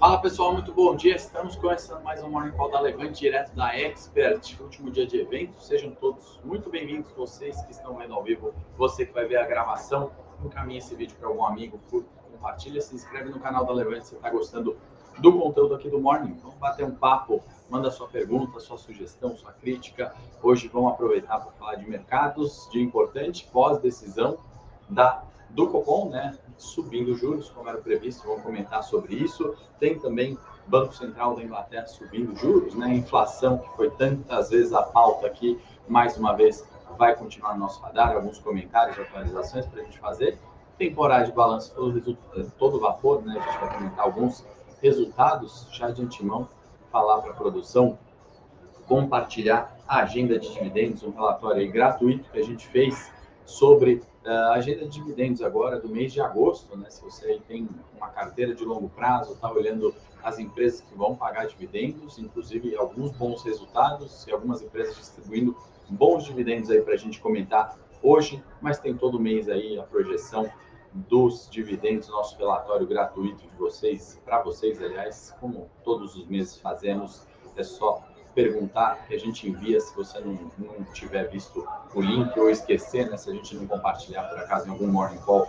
Fala pessoal, muito bom dia. Estamos começando mais um Morning Call da Levante, direto da Expert, último dia de evento. Sejam todos muito bem-vindos, vocês que estão vendo ao vivo, você que vai ver a gravação. Encaminhe esse vídeo para algum amigo, curta, compartilha, se inscreve no canal da Levante se está gostando do conteúdo aqui do Morning. Vamos bater um papo, manda sua pergunta, sua sugestão, sua crítica. Hoje vamos aproveitar para falar de mercados, de importante pós-decisão da do Copom, né, subindo juros, como era previsto, vamos comentar sobre isso. Tem também Banco Central da Inglaterra subindo juros, né, inflação que foi tantas vezes a pauta aqui, mais uma vez vai continuar no nosso radar, alguns comentários, atualizações para a gente fazer. Temporada de balanço todo, todo vapor, né, a gente vai comentar alguns resultados já de antemão, falar para a produção, compartilhar a agenda de dividendos, um relatório gratuito que a gente fez sobre a agenda de dividendos agora do mês de agosto, né? Se você tem uma carteira de longo prazo, está olhando as empresas que vão pagar dividendos, inclusive alguns bons resultados e algumas empresas distribuindo bons dividendos aí para a gente comentar hoje, mas tem todo mês aí a projeção dos dividendos, nosso relatório gratuito de vocês, para vocês, aliás, como todos os meses fazemos, é só perguntar, que a gente envia se você não, não tiver visto o link ou esquecer, né, se a gente não compartilhar por acaso em algum morning call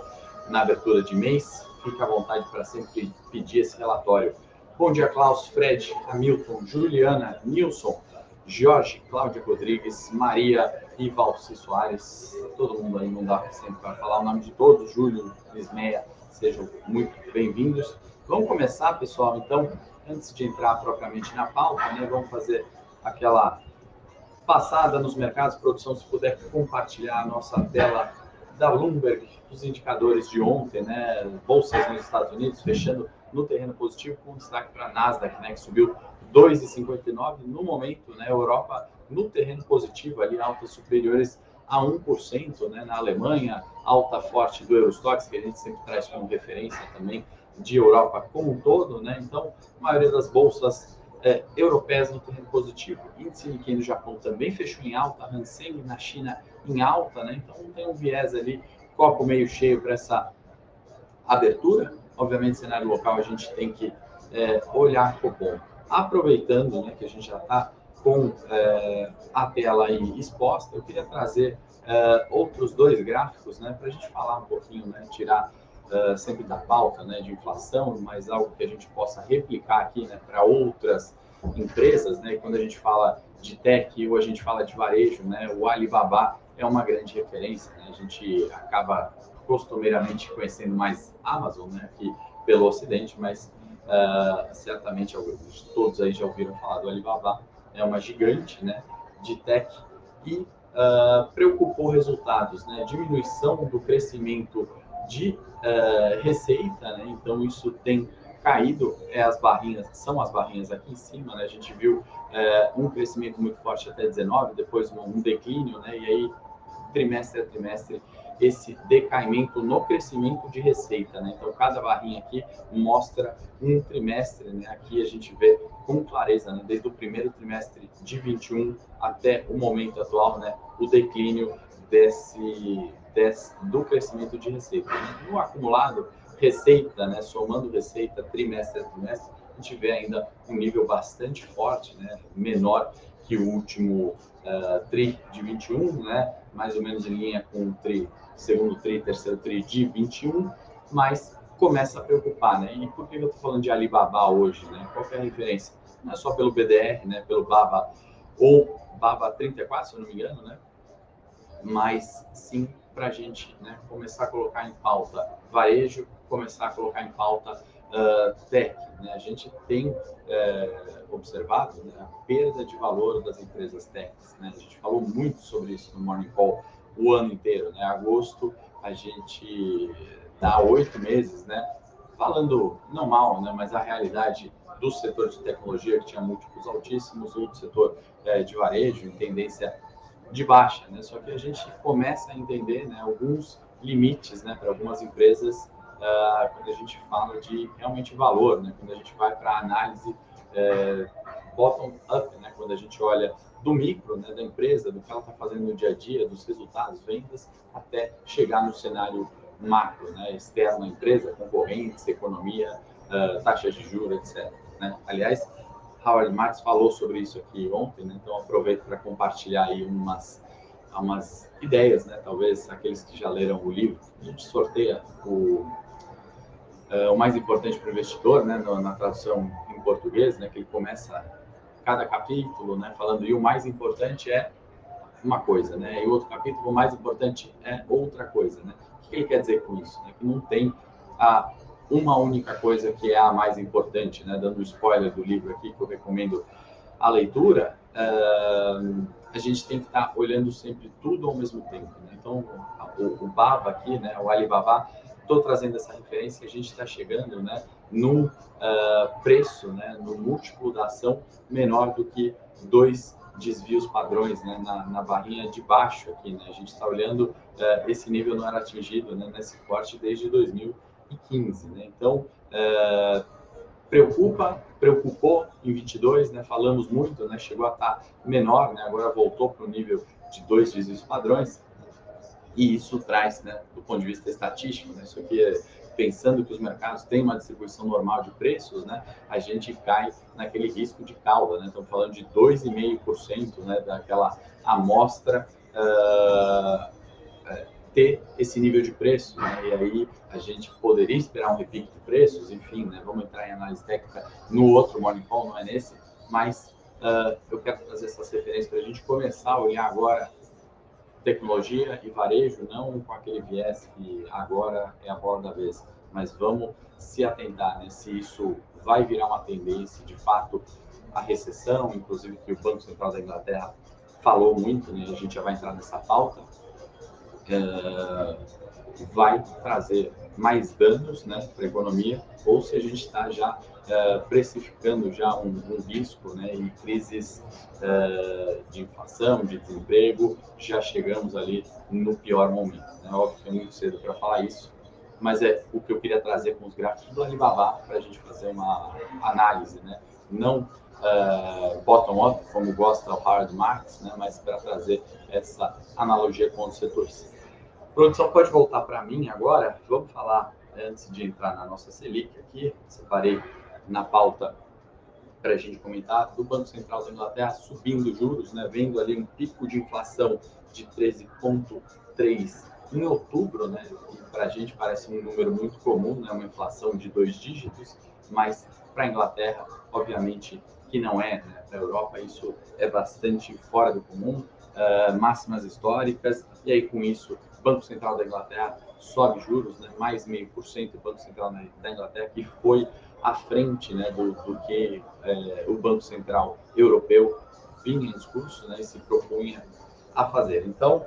na abertura de mês, fique à vontade para sempre pedir esse relatório. Bom dia, Klaus, Fred, Hamilton, Juliana, Nilson, Jorge, Cláudia Rodrigues, Maria e Valci Soares. Todo mundo aí não dá sempre para falar o nome de todos, Júlio, Lismeia, sejam muito bem-vindos. Vamos começar, pessoal, então, antes de entrar propriamente na pauta, né, vamos fazer aquela passada nos mercados. Produção, se puder compartilhar a nossa tela da Bloomberg, os indicadores de ontem, né, bolsas nos Estados Unidos fechando no terreno positivo, com destaque para a Nasdaq, né, que subiu 2,59 no momento, né, Europa no terreno positivo, ali altas superiores a 1%, né, na Alemanha, alta forte do Eurostox, que a gente sempre traz como referência também de Europa como um todo, né? Então, a maioria das bolsas é, europeias no terreno positivo. Índice Nikkei no Japão também fechou em alta, Hansen na China em alta, né? Então, tem um viés ali, copo meio cheio para essa abertura. Obviamente, cenário local a gente tem que é, olhar bom. Aproveitando né, que a gente já está com é, a tela aí exposta, eu queria trazer é, outros dois gráficos né, para a gente falar um pouquinho, né, tirar uh, sempre da pauta né, de inflação, mas algo que a gente possa replicar aqui né, para outras empresas. Né? quando a gente fala de tech ou a gente fala de varejo, né, o Alibaba é uma grande referência. Né? A gente acaba costumeiramente conhecendo mais Amazon né, aqui pelo Ocidente, mas uh, certamente todos aí já ouviram falar do Alibaba. É uma gigante né, de tech e uh, preocupou resultados, né? diminuição do crescimento de uh, receita, né? Então isso tem caído, é as barrinhas, são as barrinhas aqui em cima, né? A gente viu uh, um crescimento muito forte até 19, depois um, um declínio, né? E aí trimestre a trimestre esse decaimento no crescimento de receita, né? Então cada barrinha aqui mostra um trimestre, né? Aqui a gente vê com clareza, né? Desde o primeiro trimestre de 21 até o momento atual, né? O declínio desse desse, do crescimento de receita. No acumulado, receita, né, somando receita trimestre a trimestre, a gente vê ainda um nível bastante forte, né, menor que o último uh, TRI de 21, né, mais ou menos em linha com o TRI, segundo TRI, terceiro TRI de 21, mas começa a preocupar, né? E por que eu estou falando de Alibaba hoje, né? Qual é a referência? Não é só pelo BDR, né? Pelo BABA ou BABA 34, se eu não me engano, né? Mas sim para a gente né, começar a colocar em pauta varejo, começar a colocar em pauta uh, tech. Né? A gente tem uh, observado né, a perda de valor das empresas techs. Né? A gente falou muito sobre isso no Morning Call o ano inteiro. Né? Agosto a gente dá oito meses, né? falando não mal, né? mas a realidade do setor de tecnologia que tinha múltiplos altíssimos, ou do setor eh, de varejo em tendência de baixa, né? Só que a gente começa a entender né, alguns limites né, para algumas empresas uh, quando a gente fala de realmente valor, né? Quando a gente vai para análise uh, bottom-up, né? Quando a gente olha do micro, né, da empresa, do que ela está fazendo no dia a dia, dos resultados, vendas, até chegar no cenário macro, né, externo à empresa, concorrentes, economia, uh, taxas de juros, etc. Né? Aliás, Howard Marks falou sobre isso aqui ontem, né? então aproveito para compartilhar aí umas, umas ideias, né? talvez aqueles que já leram o livro. A gente sorteia o, uh, o mais importante para o investidor, né? na, na tradução em português, né? que ele começa cada capítulo né? falando e o mais importante é uma coisa, né? E o outro capítulo, o mais importante é outra coisa, né? O que ele quer dizer com isso? Né? Que não tem a uma única coisa que é a mais importante, né? Dando spoiler do livro aqui que eu recomendo a leitura, uh, a gente tem que estar tá olhando sempre tudo ao mesmo tempo. Né? Então, o, o Baba aqui, né? O Alibaba, estou trazendo essa referência. A gente está chegando, né? No uh, preço, né? No múltiplo da ação menor do que dois desvios padrões né, na, na, barrinha de baixo aqui. Né? A gente está olhando, uh, esse nível não era atingido né, nesse corte desde 2015. Né? Então, uh, preocupa, preocupou em 22, né? falamos muito, né? chegou a estar tá menor, né? agora voltou para o nível de dois desvios padrões. E isso traz, né, do ponto de vista estatístico, né, isso aqui é pensando que os mercados têm uma distribuição normal de preços, né, a gente cai naquele risco de cauda, né? Estamos falando de 2,5% né, daquela amostra uh, ter esse nível de preço, né? E aí a gente poderia esperar um repique de preços, enfim, né? Vamos entrar em análise técnica no outro Morning Call, não é nesse, mas uh, eu quero trazer essas referências para a gente começar a olhar agora tecnologia e varejo, não com aquele viés que agora é a bola da vez, mas vamos se atentar né, se isso vai virar uma tendência, de fato, a recessão, inclusive que o Banco Central da Inglaterra falou muito, né, a gente já vai entrar nessa pauta, uh, vai trazer mais danos né, para a economia, ou se a gente está já uh, precificando já um, um, risco né, e crises uh, de inflação, de desemprego, já chegamos ali no pior momento. Né? Óbvio que é muito cedo para falar isso, mas é o que eu queria trazer com os gráficos do Alibaba para a gente fazer uma análise, né? não uh, bottom-up, como gosta o Howard Marks, né? mas para trazer essa analogia com os setores. Produção pode voltar para mim agora. Vamos falar, antes de entrar na nossa Selic aqui, separei na pauta para a gente comentar, do Banco Central da Inglaterra subindo juros, né, vendo ali um pico de inflação de 13,3 em outubro, né, para a gente parece um número muito comum, né, uma inflação de dois dígitos, mas para a Inglaterra, obviamente que não é, né, para a Europa isso é bastante fora do comum, uh, máximas históricas, e aí com isso Banco Central da Inglaterra sobe juros, né, mais meio por cento, o Banco Central da Inglaterra, que foi à frente né, do, do que é, o Banco Central Europeu vinha em discurso né, e se propunha a fazer. Então,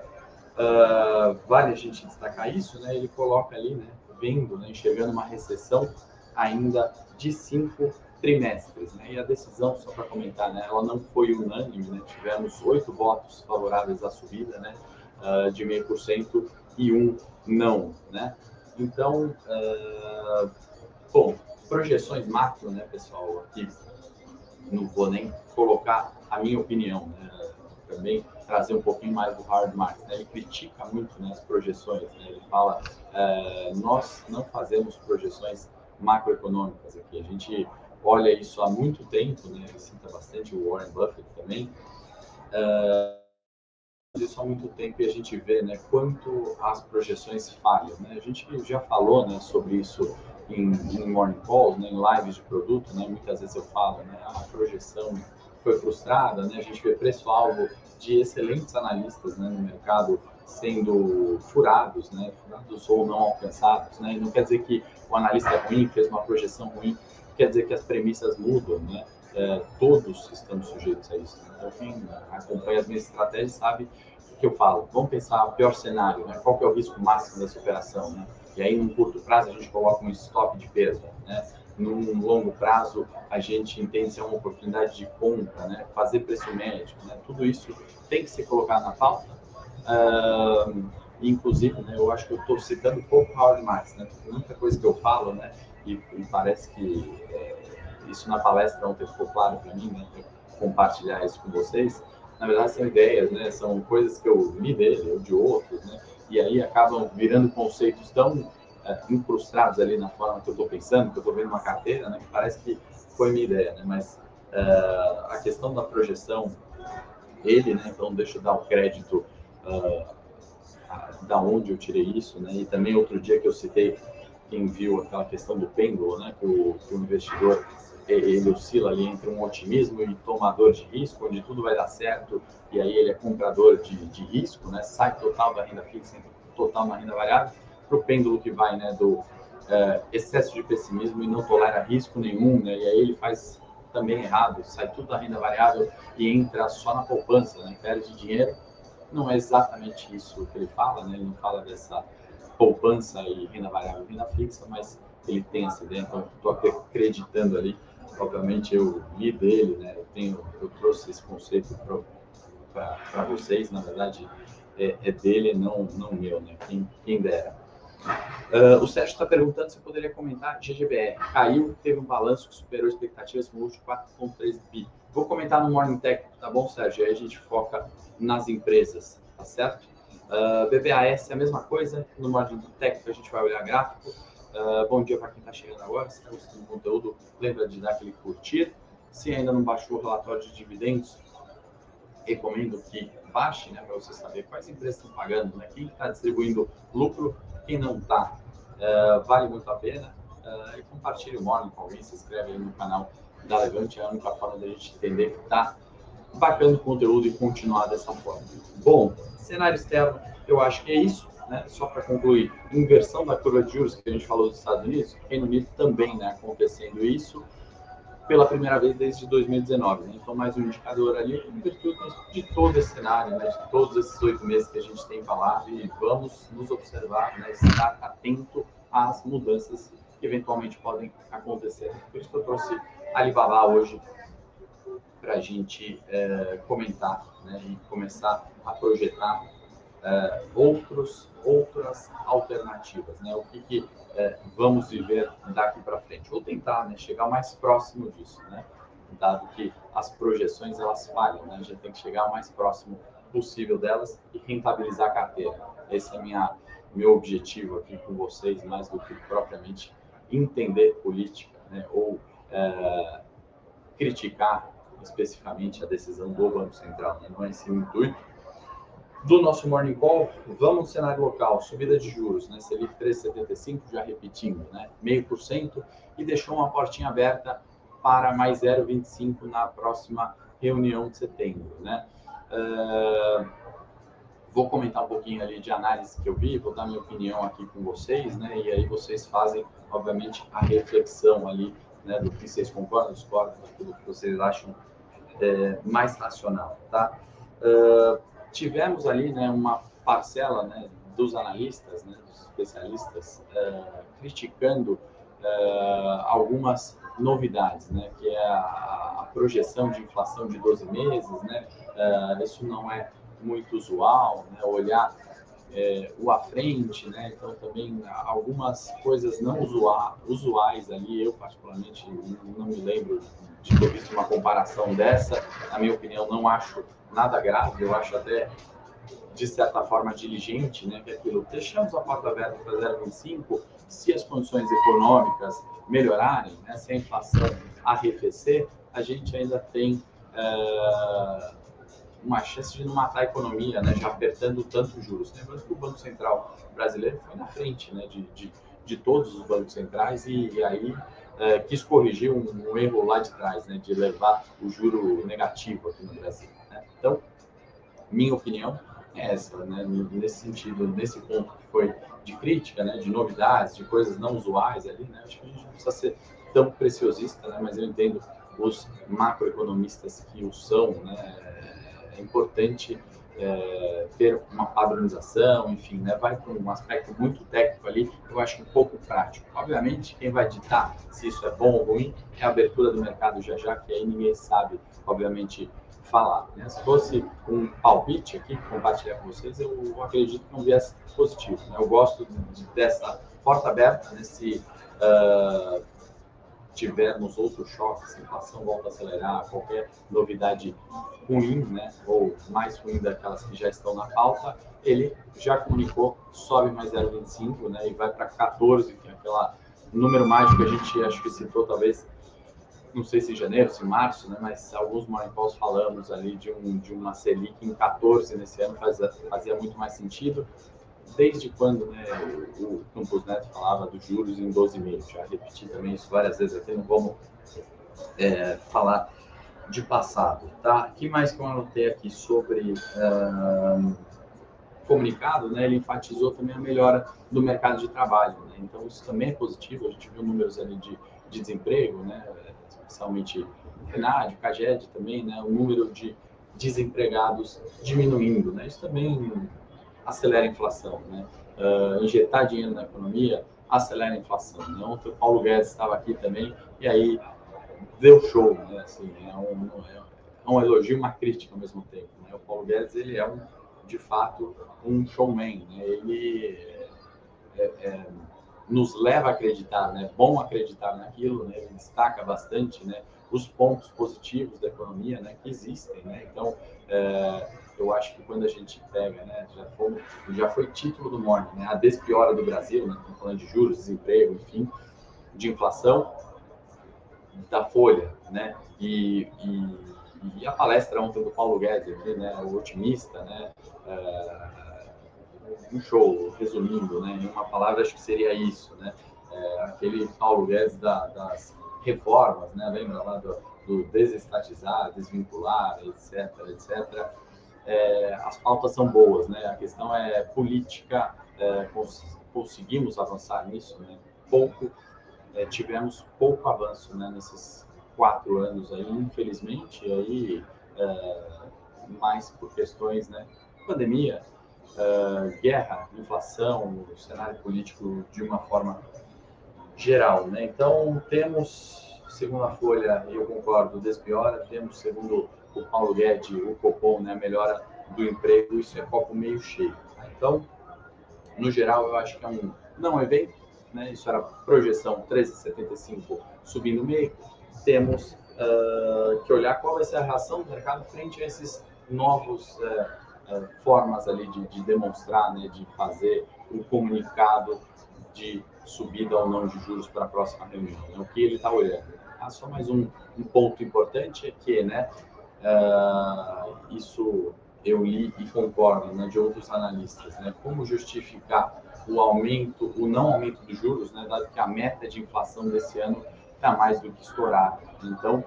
uh, vale a gente destacar isso, né, ele coloca ali, né, vendo, né, enxergando uma recessão ainda de cinco trimestres. Né, e a decisão, só para comentar, né, ela não foi unânime, né, tivemos oito votos favoráveis à subida, né, uh, de meio por cento e um não, né? Então, uh, bom, projeções macro, né, pessoal, aqui não vou nem colocar a minha opinião, né? Também trazer um pouquinho mais do hard market, né? Ele critica muito né, as projeções, né? Ele fala, uh, nós não fazemos projeções macroeconômicas aqui, a gente olha isso há muito tempo, né? Ele cita bastante o Warren Buffett também. Uh, isso há muito tempo e a gente vê né, quanto as projeções falham. Né? A gente já falou né, sobre isso em, em morning calls, né, em lives de produto, né? muitas vezes eu falo, né, a projeção foi frustrada, né? a gente vê preço-alvo de excelentes analistas né, no mercado sendo furados, né, furados ou não alcançados. Né? E não quer dizer que o analista é ruim, fez uma projeção ruim, quer dizer que as premissas mudam, né? É, todos estamos sujeitos a isso. Então, quem acompanha as minhas estratégias sabe o que eu falo. Vamos pensar o pior cenário, né? qual que é o risco máximo dessa operação, né? E aí, num curto prazo, a gente coloca um stop de perda, né? Num longo prazo, a gente entende se é uma oportunidade de compra, né? Fazer preço médio, né? Tudo isso tem que ser colocado na pauta. Uh, inclusive, né, eu acho que eu estou citando pouco Howard Marks, né? Muita coisa que eu falo, né? E, e parece que é, isso na palestra ontem ficou claro para mim, né? compartilhar isso com vocês. Na verdade, são ideias, né? São coisas que eu li dele, ou de outros, né? E aí acabam virando conceitos tão uh, incrustados ali na forma que eu estou pensando, que eu estou vendo uma carteira, né, que parece que foi minha ideia, né, mas uh, a questão da projeção, ele, né, então deixa eu dar o crédito uh, da onde eu tirei isso, né, e também outro dia que eu citei, quem viu aquela questão do pêndulo, né, que o, que o investidor ele oscila ali entre um otimismo e tomador de risco, onde tudo vai dar certo, e aí ele é comprador de, de risco, né? sai total da renda fixa, total na renda variável, para o pêndulo que vai né, do é, excesso de pessimismo e não tolera risco nenhum, né? e aí ele faz também errado, sai tudo da renda variável e entra só na poupança, né? perde dinheiro. Não é exatamente isso que ele fala, né? ele não fala dessa poupança e renda variável renda fixa, mas ele tem essa ideia, então estou acreditando ali obviamente eu li dele, né? Eu tenho, eu trouxe esse conceito para vocês, na verdade é, é, dele, não não meu, né? Quem, quem dera. Uh, o Sérgio está perguntando se eu poderia comentar GGBR. Caiu, teve um balanço que superou expectativas último 4,3 bi. Vou comentar no Morning Tech, tá bom, Sérgio? Aí a gente foca nas empresas, tá certo? Uh, BBAS é a mesma coisa, no Morning Tech a gente vai olhar gráfico. Uh, bom dia para quem está chegando agora. Se está gostando do conteúdo, lembra de dar aquele curtir. Se ainda não baixou o relatório de dividendos, recomendo que baixe, né, para você saber quais empresas estão pagando, né, quem está distribuindo lucro, quem não está. Uh, vale muito a pena. Uh, e compartilhe o Morning com alguém, se inscreve aí no canal da Levante, é a única forma da gente entender que está bacana o conteúdo e continuar dessa forma. Bom, cenário externo, eu acho que é isso né, só para concluir, inversão da curva de juros que a gente falou dos Estados Unidos, Reino Unido também né, acontecendo isso pela primeira vez desde 2019. Né? Então, mais um indicador ali, de todo esse cenário, né, de todos esses oito meses que a gente tem falado, e vamos nos observar, né, estar atento às mudanças que eventualmente podem acontecer. Por isso que eu trouxe Alibaba hoje para a gente é, comentar né, e começar a projetar é, outros, outras alternativas, né? O que, que é, vamos viver daqui para frente? Ou tentar né, chegar mais próximo disso, né? Dado que as projeções elas falham, né? A gente tem que chegar mais próximo possível delas e rentabilizar a carteira. Esse é minha meu objetivo aqui com vocês, mais do que propriamente entender política, né? Ou é, criticar especificamente a decisão do Banco Central. Né? Não é esse o intuito do nosso Morning Call, vamos no cenário local, subida de juros, né? Selic 3,75, já repetindo, né? Meio por cento, e deixou uma portinha aberta para mais 0,25 na próxima reunião de setembro, né? Uh, vou comentar um pouquinho ali de análise que eu vi, vou dar minha opinião aqui com vocês, né? E aí vocês fazem, obviamente, a reflexão ali, né? Do que vocês concordam, discordam, daquilo que vocês acham é, mais racional, tá? Uh, tivemos ali né, uma parcela né, dos analistas, né, dos especialistas, uh, criticando uh, algumas novidades, né, que é a, a, projeção de inflação de 12 meses, né, uh, isso não é muito usual, né, olhar é, o à frente, né, então também algumas coisas não usuais ali, eu particularmente não me lembro de ter visto uma comparação dessa, na minha opinião não acho nada grave, eu acho até de certa forma diligente, né, que é aquilo, deixamos a porta aberta para 0,25, se as condições econômicas melhorarem, né, se a inflação arrefecer, a gente ainda tem uh, uma chance de não matar a economia, né, já apertando tanto os juros. Lembrando que o Banco Central brasileiro foi na frente né, de, de, de todos os bancos centrais e, e aí uh, quis corrigir um, um, erro lá de trás, né, de levar o juro negativo aqui no Brasil. Né? Então, minha opinião é essa, né? nesse sentido, nesse ponto que foi de crítica, né? de novidades, de coisas não usuais ali, né? acho que a gente não precisa ser tão preciosista, né? mas eu entendo os macroeconomistas que o são, né? É importante é, ter uma padronização, enfim, né? vai para um aspecto muito técnico ali, eu acho um pouco prático. Obviamente, quem vai ditar se isso é bom ou ruim é a abertura do mercado já já, que aí ninguém sabe, obviamente, falar. Né? Se fosse um palpite aqui, compartilhar com vocês, eu acredito que um viés positivo. Né? Eu gosto de, dessa porta aberta, nesse uh, tivermos outros choques, inflação volta a acelerar, qualquer novidade ruim, né, ou mais ruim daquelas que já estão na pauta, ele já comunicou, sobe mais 0,25, né, e vai para 14, que é aquela número mágico que a gente acho que citou talvez não sei se em janeiro, se em março, né, mas alguns morning falamos ali de, um, de uma Selic em 14 nesse ano fazia muito mais sentido. Desde quando né, o Campos Neto falava dos juros em 12,5? Já repeti também isso várias vezes aqui, não vamos é, falar de passado. Tá? O que mais que eu anotei aqui sobre uh, comunicado? Né, ele enfatizou também a melhora do mercado de trabalho. Né? Então, isso também é positivo. A gente viu números ali de, de desemprego, né? especialmente o CAGED também, né, o número de desempregados diminuindo. Né? Isso também acelera a inflação. Né? Uh, injetar dinheiro na economia acelera a inflação. Né? Ontem o Paulo Guedes estava aqui também e aí deu show. Né? Assim, é, um, é um elogio uma crítica ao mesmo tempo. Né? O Paulo Guedes ele é, um, de fato, um showman. Né? Ele é, é, nos leva a acreditar, né? Bom acreditar naquilo, né? Ele destaca bastante, né? Os pontos positivos da economia, né? Que existem, né? Então, é, eu acho que quando a gente pega, né? Já foi, já foi título do Morning, né? A despiora do Brasil, né? Estamos falando de juros, desemprego, enfim, de inflação, da Folha, né? E, e, e a palestra ontem do Paulo Guedes, né? O otimista, né? É, um show, resumindo, né, em uma palavra, acho que seria isso, né? É, aquele Paulo Guedes da, das reformas, né? Lembra lá do, do desestatizar, desvincular, etc, etc. É, as pautas são boas, né? A questão é política, é, cons conseguimos avançar nisso, né? Pouco, é, tivemos pouco avanço, né? Nesses quatro anos aí, infelizmente, aí é, mais por questões, né? Pandemia, uh, guerra, inflação, o cenário político de uma forma geral. Né? Então, temos, segundo a Folha, eu concordo, despiora, temos, segundo o Paulo Guedes, o Copom, né, a melhora do emprego, isso é copo meio cheio. Então, no geral, eu acho que é um não evento, né? isso era projeção 13,75 subindo meio, temos uh, que olhar qual vai ser a reação do mercado frente a esses novos uh, é, formas ali de, de, demonstrar, né, de fazer o comunicado de subida ou não de juros para a próxima reunião. Né? O que ele está olhando. Ah, só mais um, um, ponto importante é que, né, uh, isso eu li e concordo, né, de outros analistas, né, como justificar o aumento, o não aumento dos juros, né, dado que a meta de inflação desse ano está mais do que estourada. Então,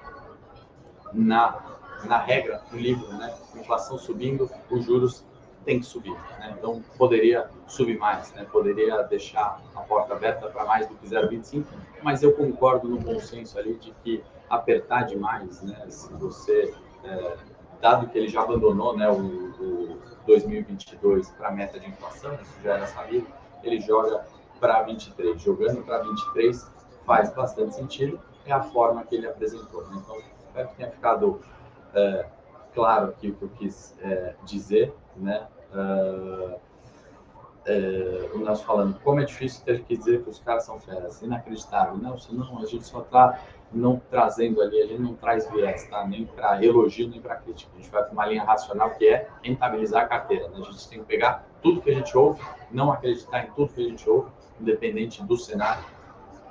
na na regra, no livro, né? Inflação subindo, os juros têm que subir. Né? Então, poderia subir mais, né? poderia deixar a porta aberta para mais do que 0,25, mas eu concordo no bom senso ali de que apertar demais, né? se você, é, dado que ele já abandonou né, o, o 2022 para a meta de inflação, isso já era sabido, ele joga para 23. Jogando para 23 faz bastante sentido, é a forma que ele apresentou. Né? Então, espero que tenha ficado é, claro aqui o que eu quis é, dizer, né? Uh, é, o Nelson falando, como é difícil ter que dizer que os caras são feras, inacreditável. Não, senão a gente só está não trazendo ali, a gente não traz viés, tá? Nem para elogio, nem para crítica. A gente vai para uma linha racional que é rentabilizar a carteira. Né? A gente tem que pegar tudo que a gente ouve, não acreditar em tudo que a gente ouve, independente do cenário,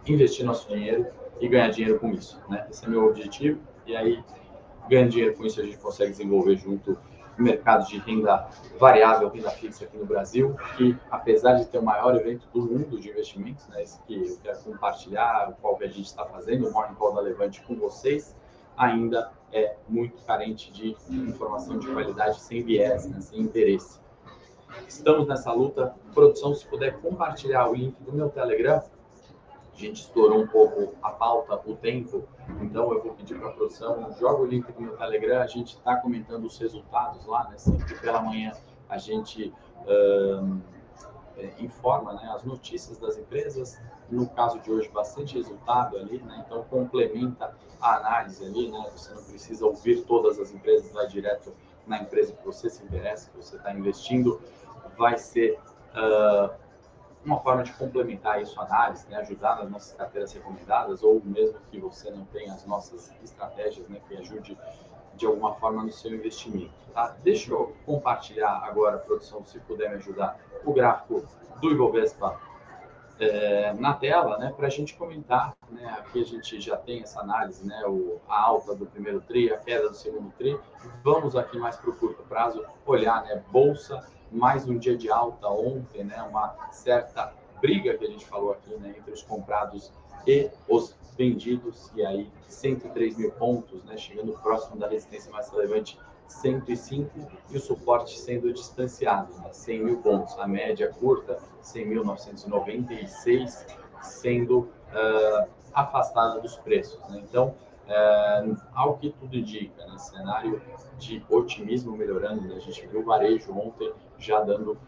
investir nosso dinheiro e ganhar dinheiro com isso. Né? Esse é meu objetivo. E aí ganha dinheiro com isso, a gente consegue desenvolver junto mercado de renda variável, renda fixa aqui no Brasil, que apesar de ter o maior evento do mundo de investimentos, né, esse que eu quero compartilhar, o qual a gente está fazendo, o Morning Call da Levante com vocês, ainda é muito carente de informação de qualidade, sem viés, né, sem interesse. Estamos nessa luta. Produção, se puder compartilhar o link do meu Telegram, a gente estourou um pouco a pauta, o tempo, então eu vou pedir para a produção, joga o link do meu Telegram, a gente está comentando os resultados lá, né? Sempre pela manhã a gente é, informa né, as notícias das empresas, no caso de hoje, bastante resultado ali, né? Então complementa a análise ali, né? Você não precisa ouvir todas as empresas, vai direto na empresa que você se interessa, que você está investindo, vai ser uh, uma forma de complementar isso análise, né, ajudar nas nossas carteiras recomendadas, ou mesmo que você não tenha as nossas estratégias, né, que ajude de alguma forma no seu investimento. Tá? Deixa eu compartilhar agora, produção, se puder me ajudar, o gráfico do Ibovespa é, na tela, né, para a gente comentar. Né, aqui a gente já tem essa análise, né, o, a alta do primeiro TRI, a queda do segundo TRI. Vamos aqui mais para o curto prazo olhar, né, bolsa, mais um dia de alta ontem, né, uma certa briga que a gente falou aqui, né, entre os comprados e os vendidos, e aí 103 mil pontos, né, chegando próximo da resistência mais relevante 105 e o suporte sendo distanciado, né? 100 mil pontos. A média curta, 100.996, sendo uh, afastada dos preços. Né? Então, uh, ao que tudo indica, né? cenário de otimismo melhorando, né? a gente viu o varejo ontem já dando uh,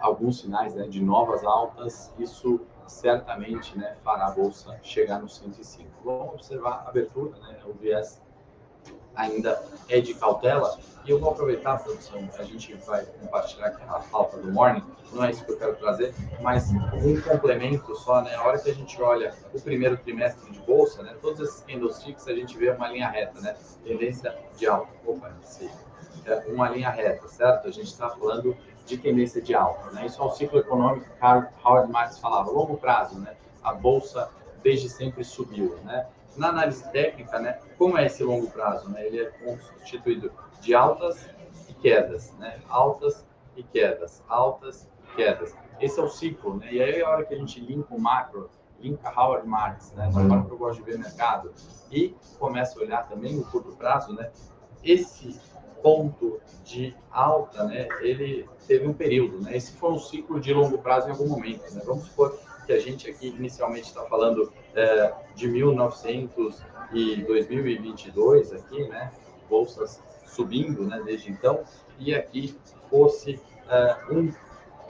alguns sinais né? de novas altas, isso certamente né, fará a bolsa chegar no 105. Vamos observar a abertura, né, o viés ainda é de cautela. E eu vou aproveitar, produção, a gente vai compartilhar aqui a falta do morning, não é isso que eu quero trazer, mas um complemento só, né? A hora que a gente olha o primeiro trimestre de bolsa, né? Todos esses candlesticks a gente vê uma linha reta, né? Tendência de alta. Opa, sim. É uma linha reta, certo? A gente está falando de tendência de alta, né? Isso é o ciclo econômico que Howard Marks falava, longo prazo, né? A bolsa desde sempre subiu, né? Na análise técnica, né, como é esse longo prazo? Né? Ele é constituído de altas e quedas, né? altas e quedas, altas e quedas. Esse é o ciclo, né? E aí a hora que a gente linka o macro, linka Howard Marks, né? Na hora que eu gosto de ver mercado, e começa a olhar também o curto prazo, né? Esse ponto de alta, né? Ele teve um período, né? Esse foi um ciclo de longo prazo em algum momento, né? Vamos supor que a gente aqui inicialmente está falando é, de 1900 e 2022 aqui, né? Bolsas subindo, né? Desde então e aqui fosse é, um,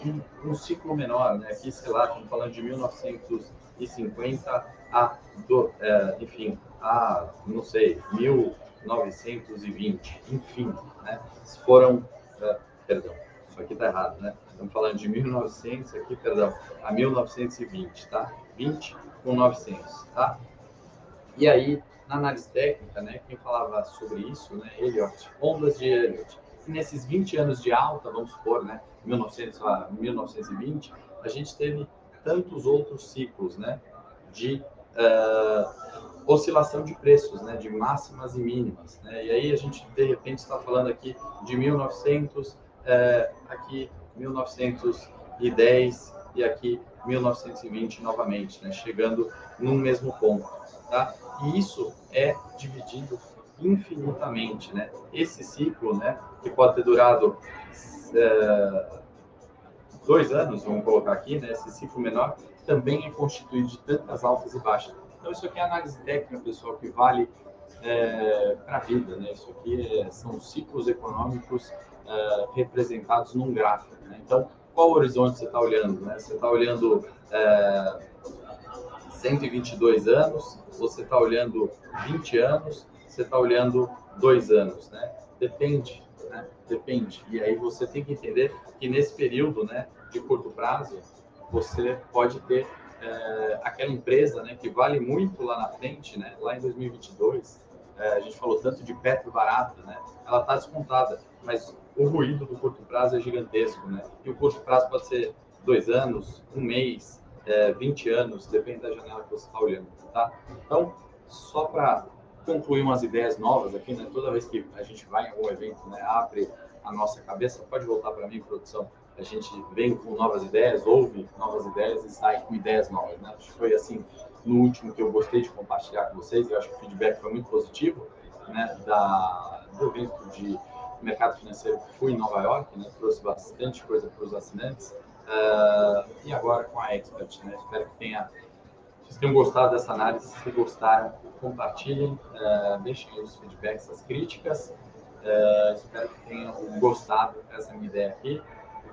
um, um, ciclo menor, né? Aqui, sei lá, estamos falando de 1950 a, do, é, enfim, a, não sei, 1920, enfim, né? Foram, é, perdão, isso aqui está errado, né? Estamos falando de 1900 aqui, perdão, a 1920, tá? 20 com 900, tá? E aí, na análise técnica, né, quem falava sobre isso, né, Elliot, ondas de Elliot. E nesses 20 anos de alta, vamos supor, né, 1900 a 1920, a gente teve tantos outros ciclos, né, de uh, oscilação de preços, né, de máximas e mínimas, né, e aí a gente de repente está falando aqui de 1900 é, aqui 1910 e aqui 1920 novamente, né, chegando no mesmo ponto, tá? E isso é dividido infinitamente, né? Esse ciclo, né, que pode ter durado é, dois anos, vamos colocar aqui, né, esse ciclo menor, também é constituído de tantas altas e baixas. Então, isso aqui é análise técnica, pessoal, que vale é, para a vida, né? Isso aqui é, são ciclos econômicos uh, representados num gráfico. Né? Então, qual horizonte você está olhando? Né? Você está olhando uh, 122 anos, você está olhando 20 anos, você está olhando 2 anos, né? Depende, né? Depende. E aí você tem que entender que nesse período, né, de curto prazo, você pode ter uh, aquela empresa, né, que vale muito lá na frente, né? Lá em 2022, é, a gente falou tanto de Petro barato, né? Ela está descontada, mas o ruído do curto prazo é gigantesco, né? E o curto prazo pode ser dois anos, um mês, é, 20 anos, depende da janela que você está olhando, tá? Então, só para concluir umas ideias novas aqui, né? Toda vez que a gente vai em algum evento, né, abre a nossa cabeça, pode voltar para mim, produção. A gente vem com novas ideias, ouve novas ideias e sai com ideias novas, né? Acho que foi assim no último que eu gostei de compartilhar com vocês. Eu acho que o feedback foi muito positivo, né? Da do evento de mercado financeiro fui em Nova York, né? Trouxe bastante coisa para os assinantes. Uh, e agora com a Expert, né? Espero que tenha, vocês tenham gostado dessa análise. Se gostaram, compartilhem, uh, deixem os feedbacks, as críticas. Uh, espero que tenham gostado dessa minha ideia aqui.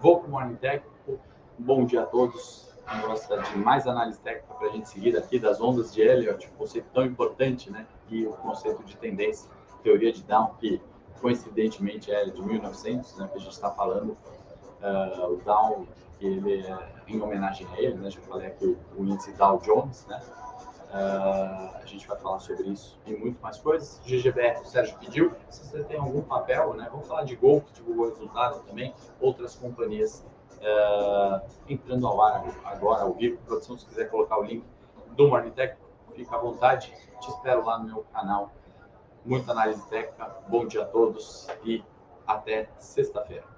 Vou para o Morning Técnico. Bom dia a todos. Quem gosta de mais análise técnica para a gente seguir aqui das ondas de Elliott, um conceito tão importante, né? E o conceito de tendência, teoria de Down, que coincidentemente é de 1900, né, que a gente está falando, uh, o Dow, que ele é em homenagem a ele, né? Já falei aqui o, índice Dow Jones, né? Uh, a gente vai falar sobre isso e muito mais coisas. GGBR, o Sérgio pediu. Se você tem algum papel, né? Vamos falar de Gol, que divulgou resultado também. Outras companhias uh, entrando ao ar agora, ao vivo. Produção, se quiser colocar o link do Morning Tech, fica à vontade. Te espero lá no meu canal. Muita análise técnica. Bom dia a todos e até sexta-feira.